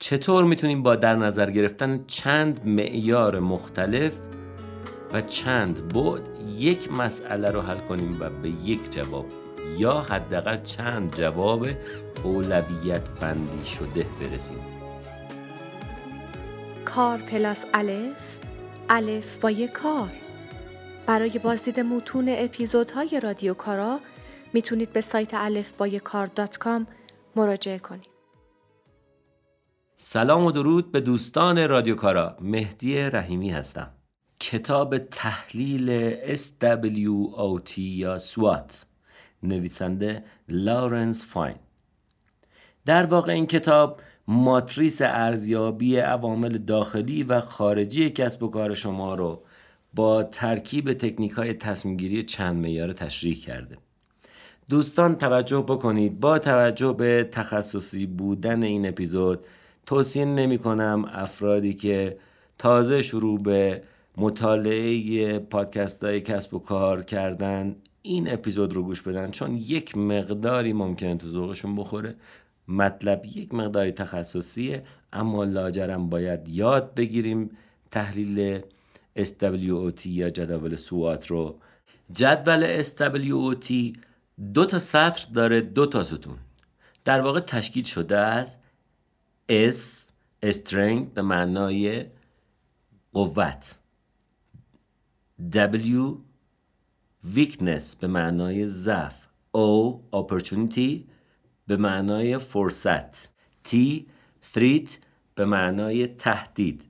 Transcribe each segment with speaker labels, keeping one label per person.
Speaker 1: چطور می‌تونیم با در نظر گرفتن چند معیار مختلف و چند بعد یک مسئله رو حل کنیم و به یک جواب یا حداقل چند جواب اولویت بندی شده برسیم؟
Speaker 2: کار پلاس الف الف با یک کار. برای بازدید متون اپیزودهای رادیو کارا می‌تونید به سایت الف با کار dot com مراجعه کنید.
Speaker 1: سلام و درود به دوستان رادیو کارا. مهدی رحیمی هستم. کتاب تحلیل SWOT یا SWOT نویسنده لارنس فاین. در واقع این کتاب ماتریس ارزیابی عوامل داخلی و خارجی کسب و کار شما رو با ترکیب تکنیک های تصمیم چند معیار تشریح کرده. دوستان توجه بکنید. با توجه به تخصصی بودن این اپیزود توصیه نمی کنم افرادی که تازه شروع به مطالعه پادکست های کسب و کار کردن این اپیزود رو گوش بدن چون یک مقداری ممکنه تو ذوقشون بخوره. مطلب یک مقداری تخصصیه اما لاجرم باید یاد بگیریم تحلیل SWOT یا جدول سوات رو. جدول SWOT دو تا سطر داره دو تا ستون. در واقع تشکیل شده از S strength به معنای قوت W weakness به معنای ضعف O opportunity به معنای فرصت T threat به معنای تهدید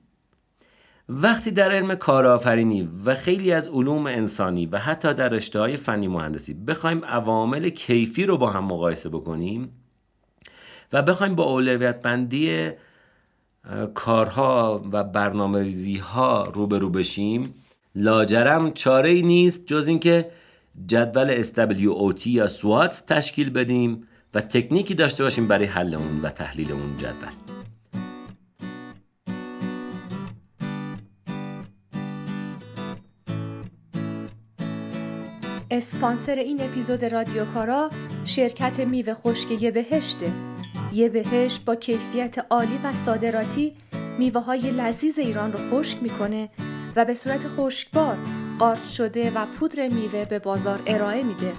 Speaker 1: وقتی در علم کارآفرینی و خیلی از علوم انسانی و حتی در رشته های فنی مهندسی بخوایم عوامل کیفی رو با هم مقایسه بکنیم و بخوایم با اولویت بندی کارها و برنامه ریزی ها روبرو بشیم. لاجرم چاره ای نیست جز اینکه جدول SWOT یا SWOT تشکیل بدیم و تکنیکی داشته باشیم برای حل اون و تحلیل اون جدول.
Speaker 2: اسپانسر این اپیزود رادیو کارا شرکت میوه خشک بهشته. یه بهشت با کیفیت عالی و صادراتی میوه های لذیذ ایران رو خشک می‌کنه و به صورت خشکبار قارچ شده و پودر میوه به بازار ارائه میده.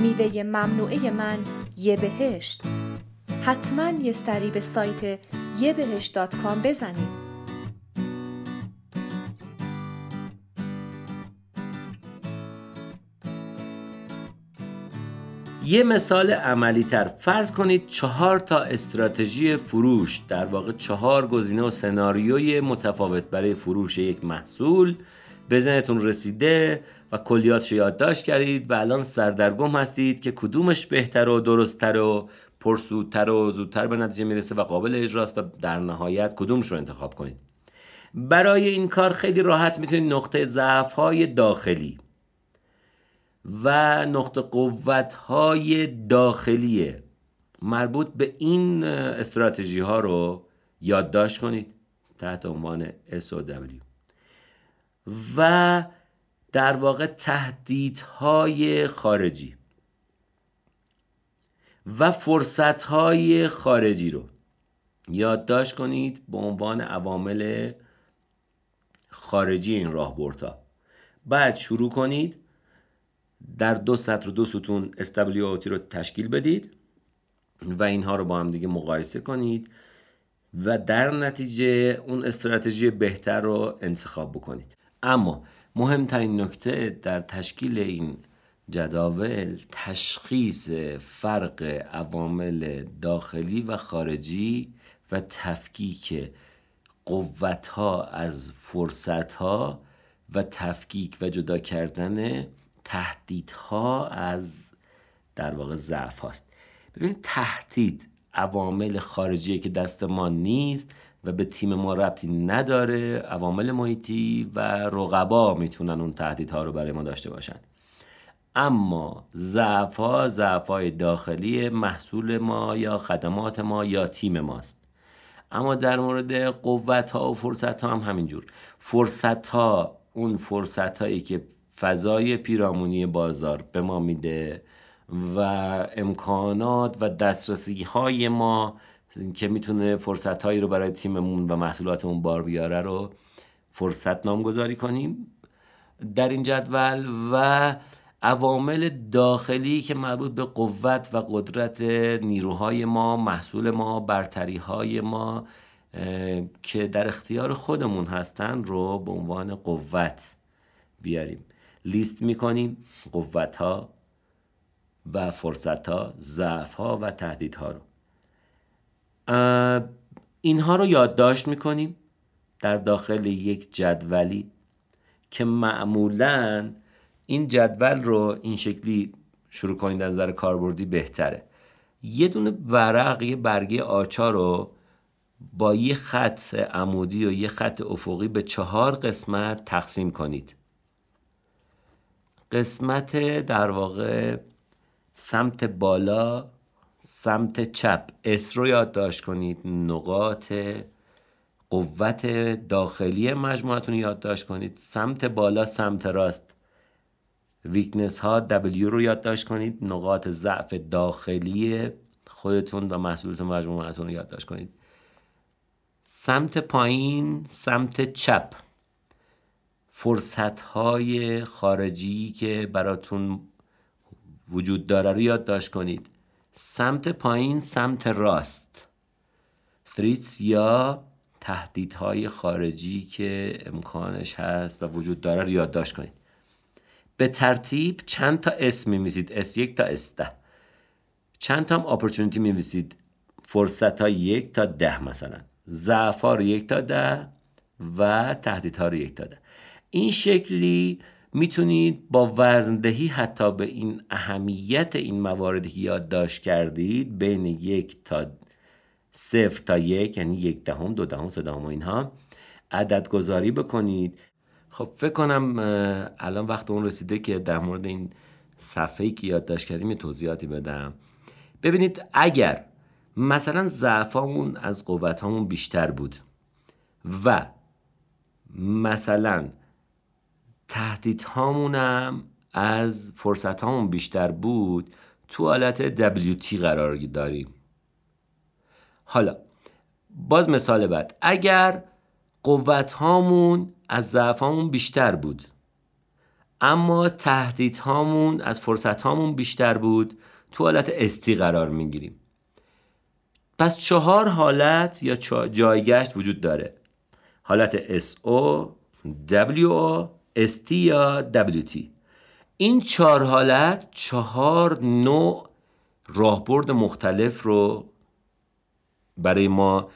Speaker 2: میوه ممنوعه من یه بهشت. حتما یه سری به سایت یه بهشت بزنید.
Speaker 1: یه مثال عملی تر فرض کنید چهار تا استراتژی فروش در واقع چهار گزینه و سناریوی متفاوت برای فروش یک محصول به ذهنتون رسیده و کلیاتش یادداشت کردید و الان سردرگم هستید که کدومش بهتر و درستتر و پرسودتر و زودتر به نتیجه می‌رسه و قابل اجراست و در نهایت کدومش رو انتخاب کنید. برای این کار خیلی راحت می‌تونید نقطه ضعف های داخلی و نقطه قوت های داخلی مربوط به این استراتژی ها رو یادداشت کنید تحت عنوان SOW و در واقع تهدیدهای خارجی و فرصتهای خارجی رو یادداشت کنید به عنوان عوامل خارجی این راه برتا بعد شروع کنید در دو سطر و دو ستون استابلیوتی رو تشکیل بدید و اینها رو با هم دیگه مقایسه کنید و در نتیجه اون استراتژی بهتر رو انتخاب بکنید. اما مهمترین نکته در تشکیل این جداول تشخیص فرق عوامل داخلی و خارجی و تفکیک قوت ها از فرصت ها و تفکیک و جدا کردن تهدیدها از در واقع ضعف هاست. ببینید تهدید عوامل خارجی که دست ما نیست و به تیم ما ربطی نداره. عوامل محیطی و رقبا می‌تونن اون تهدیدها رو برای ما داشته باشن. اما ضعف ها ضعف های داخلی محصول ما یا خدمات ما یا تیم ماست. اما در مورد قوت ها و فرصت ها هم همینجور. فرصت ها اون فرصت هایی که فضای پیرامونی بازار به ما میده و امکانات و دسترسی های ما که می‌تونه فرصت هایی رو برای تیممون و محصولاتمون بار بیاره رو فرصت نامگذاری کنیم در این جدول و عوامل داخلی که مربوط به قوت و قدرت نیروهای ما محصول ما برتری های ما که در اختیار خودمون هستن رو به عنوان قوت بیاریم. لیست می‌کنیم. قوت ها و فرصت ها ضعف ها و تهدیدها رو. اینها رو یادداشت می‌کنیم در داخل یک جدولی که معمولا این جدول رو این شکلی شروع کنید از نظر کاربردی بهتره. یه دونه ورق یه برگه آچار رو با یه خط عمودی و یه خط افقی به چهار قسمت تقسیم کنید. قسمت در واقع سمت بالا سمت چپ. اس رو یادداشت کنید. نقاط قوت داخلی مجموعتون یادداشت کنید. سمت بالا سمت راست. ویکنس ها W رو یادداشت کنید. نقاط ضعف داخلی خودتون و محصولتون مجموعتون رو یادداشت کنید. سمت پایین سمت چپ. فرصت های خارجی که براتون وجود داره رو یادداشت کنید. سمت پایین سمت راست. ثریتس یا تهدیدهای خارجی که امکانش هست و وجود داره رو یادداشت کنید. به ترتیب چند تا اسم میمیسید S1 تا S10 چند تا هم اپورتونیتی میمیسید فرصت ها یک تا ده مثلا. ضعف ها رو یک تا ده و تهدیدها رو یک تا ده. این شکلی می‌تونید با وزندهی حتی به این اهمیت این مواردی که یادداشت کردید بین یک تا صفر تا یک یعنی یک دهم دو دهم سه دهم و اینها عدد گذاری بکنید. خب فکر کنم الان وقت اون رسیده که در مورد این صفحه‌ای که یادداشت کردیم توضیحاتی بدم. ببینید اگر مثلا ضعفامون از قوتامون بیشتر بود و مثلا تهدیدهامونم از فرصت هامون بیشتر بود تو حالت WT قرار داریم. حالا باز مثال بعد. اگر قوت هامون از ضعف هامون بیشتر بود اما تهدید هامون از فرصت هامون بیشتر بود تو حالت استی قرار می‌گیریم. پس چهار حالت یا جایگشت وجود داره. حالت SO, WO, ST یا WT این چهار حالت چهار نوع راهبرد مختلف رو برای ما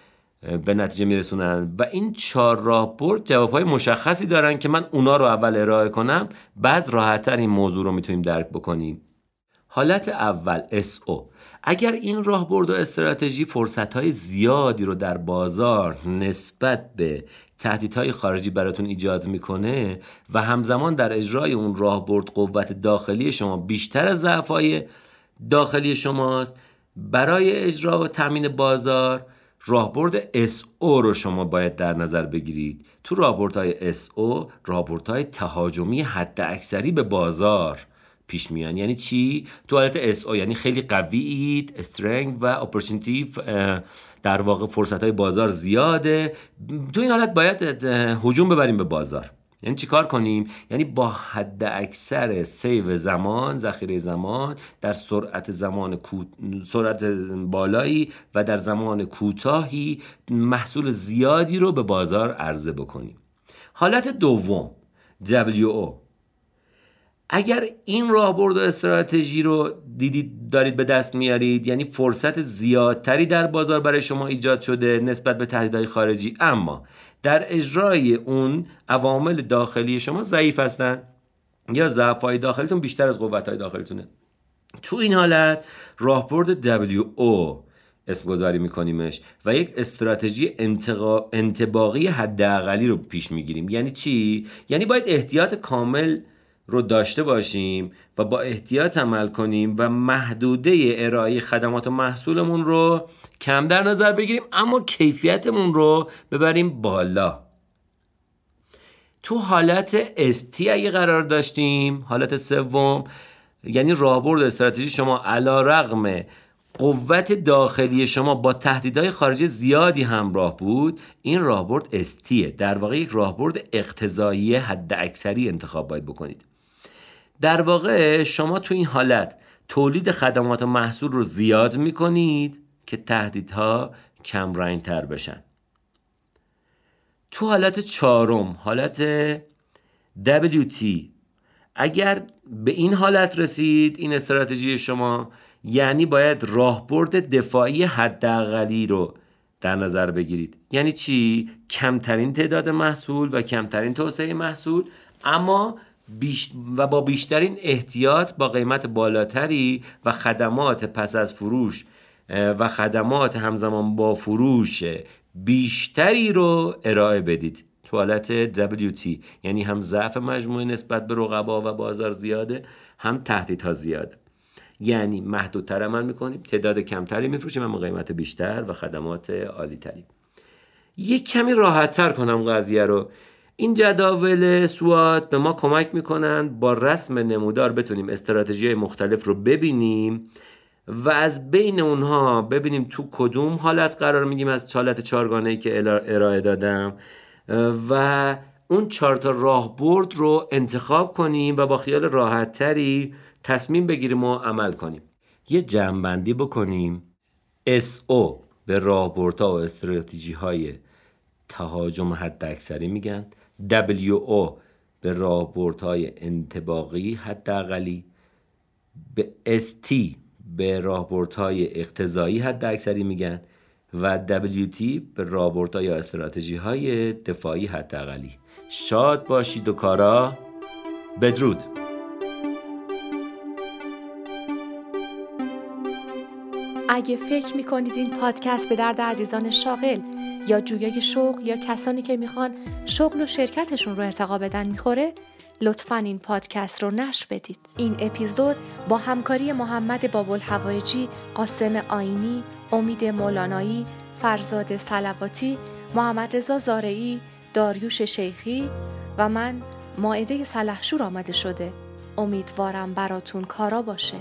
Speaker 1: به نتیجه میرسونن و این چهار راهبرد جوابهای مشخصی دارن که من اونا رو اول ارائه کنم بعد راحتتر این موضوع رو می‌تونیم درک بکنیم. حالت اول SO اگر این راهبرد و استراتژی فرصت زیادی رو در بازار نسبت به تهدیدهای خارجی براتون ایجاد می‌کنه و همزمان در اجرای اون راهبرد قوت داخلی شما بیشتر از ضعفهای داخلی شماست. برای اجرا و تامین بازار راهبرد SO رو شما باید در نظر بگیرید. تو راهبردهای SO راهبردهای تهاجمی حد اکثری به بازار پیش میان. یعنی چی؟ تو حالت SO یعنی خیلی قویید استرنگ و اپورتونتی در واقع فرصت های بازار زیاده. تو این حالت باید هجوم ببریم به بازار. یعنی چیکار کنیم؟ یعنی با حد اکثر سیو زمان ذخیره زمان در سرعت زمان سرعت بالایی و در زمان کوتاهی محصول زیادی رو به بازار عرضه بکنیم. حالت دوم WO اگر این راهبرد و استراتژی رو دیدید دارید به دست میارید یعنی فرصت زیادتری در بازار برای شما ایجاد شده نسبت به تهدیدهای خارجی. اما در اجرای اون عوامل داخلی شما ضعیف هستند یا ضعف‌های داخلیتون بیشتر از قوت‌های داخلیتونه. تو این حالت راهبرد WO اسم گذاری میکنیمش و یک استراتژی انتباقی حداقلی رو پیش می‌گیریم. یعنی چی؟ یعنی باید احتیاط کامل رو داشته باشیم و با احتیاط عمل کنیم و محدوده ارائه خدمات و محصولمون رو کم در نظر بگیریم اما کیفیتمون رو ببریم بالا. تو حالت استی اگه قرار داشتیم حالت سوم یعنی راهبرد استراتژی شما علا رغم قوت داخلی شما با تهدیدهای خارجی زیادی همراه بود این راهبرد استیه در واقع یک راهبرد اقتضایی حد اکثری انتخاب باید بکنید. در واقع شما تو این حالت تولید خدمات و محصول رو زیاد می‌کنید که تهدیدها کم تر بشن. تو حالت چهارم حالت WT اگر به این حالت رسید این استراتژی شما یعنی باید راهبرد دفاعی حداقلی رو در نظر بگیرید. یعنی چی؟ کمترین تعداد محصول و کمترین توسعه محصول. اما و با بیشترین احتیاط با قیمت بالاتری و خدمات پس از فروش و خدمات همزمان با فروش بیشتری رو ارائه بدید. توالت WT یعنی هم ضعف مجموعه نسبت به رقبا و بازار زیاده هم تهدیدها زیاده. یعنی محدودتر عمل می‌کنیم تعداد کمتری میفروشیم اما قیمت بیشتر و خدمات عالی تری یک کمی راحت تر کنم قضیه رو. این جداول سوات به ما کمک می‌کنن با رسم نمودار بتونیم استراتژی مختلف رو ببینیم و از بین اونها ببینیم تو کدوم حالت قرار میگیم از حالت چارگانه که ارائه دادم و اون چهار تا راهبرد رو انتخاب کنیم و با خیال راحت تری تصمیم بگیریم و عمل کنیم. یه جمعبندی بکنیم. SO به راهبردها و استراتژی های تهاجم حد اکثری میگن. WO به راهبردهای انتباقی حداقلی به ST به راهبردهای اقتضایی حد اکثری میگن و WT به راهبردها یا استراتژی های دفاعی حداقلی. شاد باشید و کارا بدرود.
Speaker 2: اگه فکر می‌کنید این پادکست به درد عزیزان شاغل یا جویای شغل یا کسانی که می‌خوان شغل و شرکتشون رو ارتقا بدن می‌خوره لطفا این پادکست رو نشر بدید. این اپیزود با همکاری محمد بابل هوایجی قاسم آینی امید مولانایی فرزاد سلواتی محمد رضا زارعی داریوش شیخی و من ماعده سلحشور آمده شده. امیدوارم براتون کارا باشه.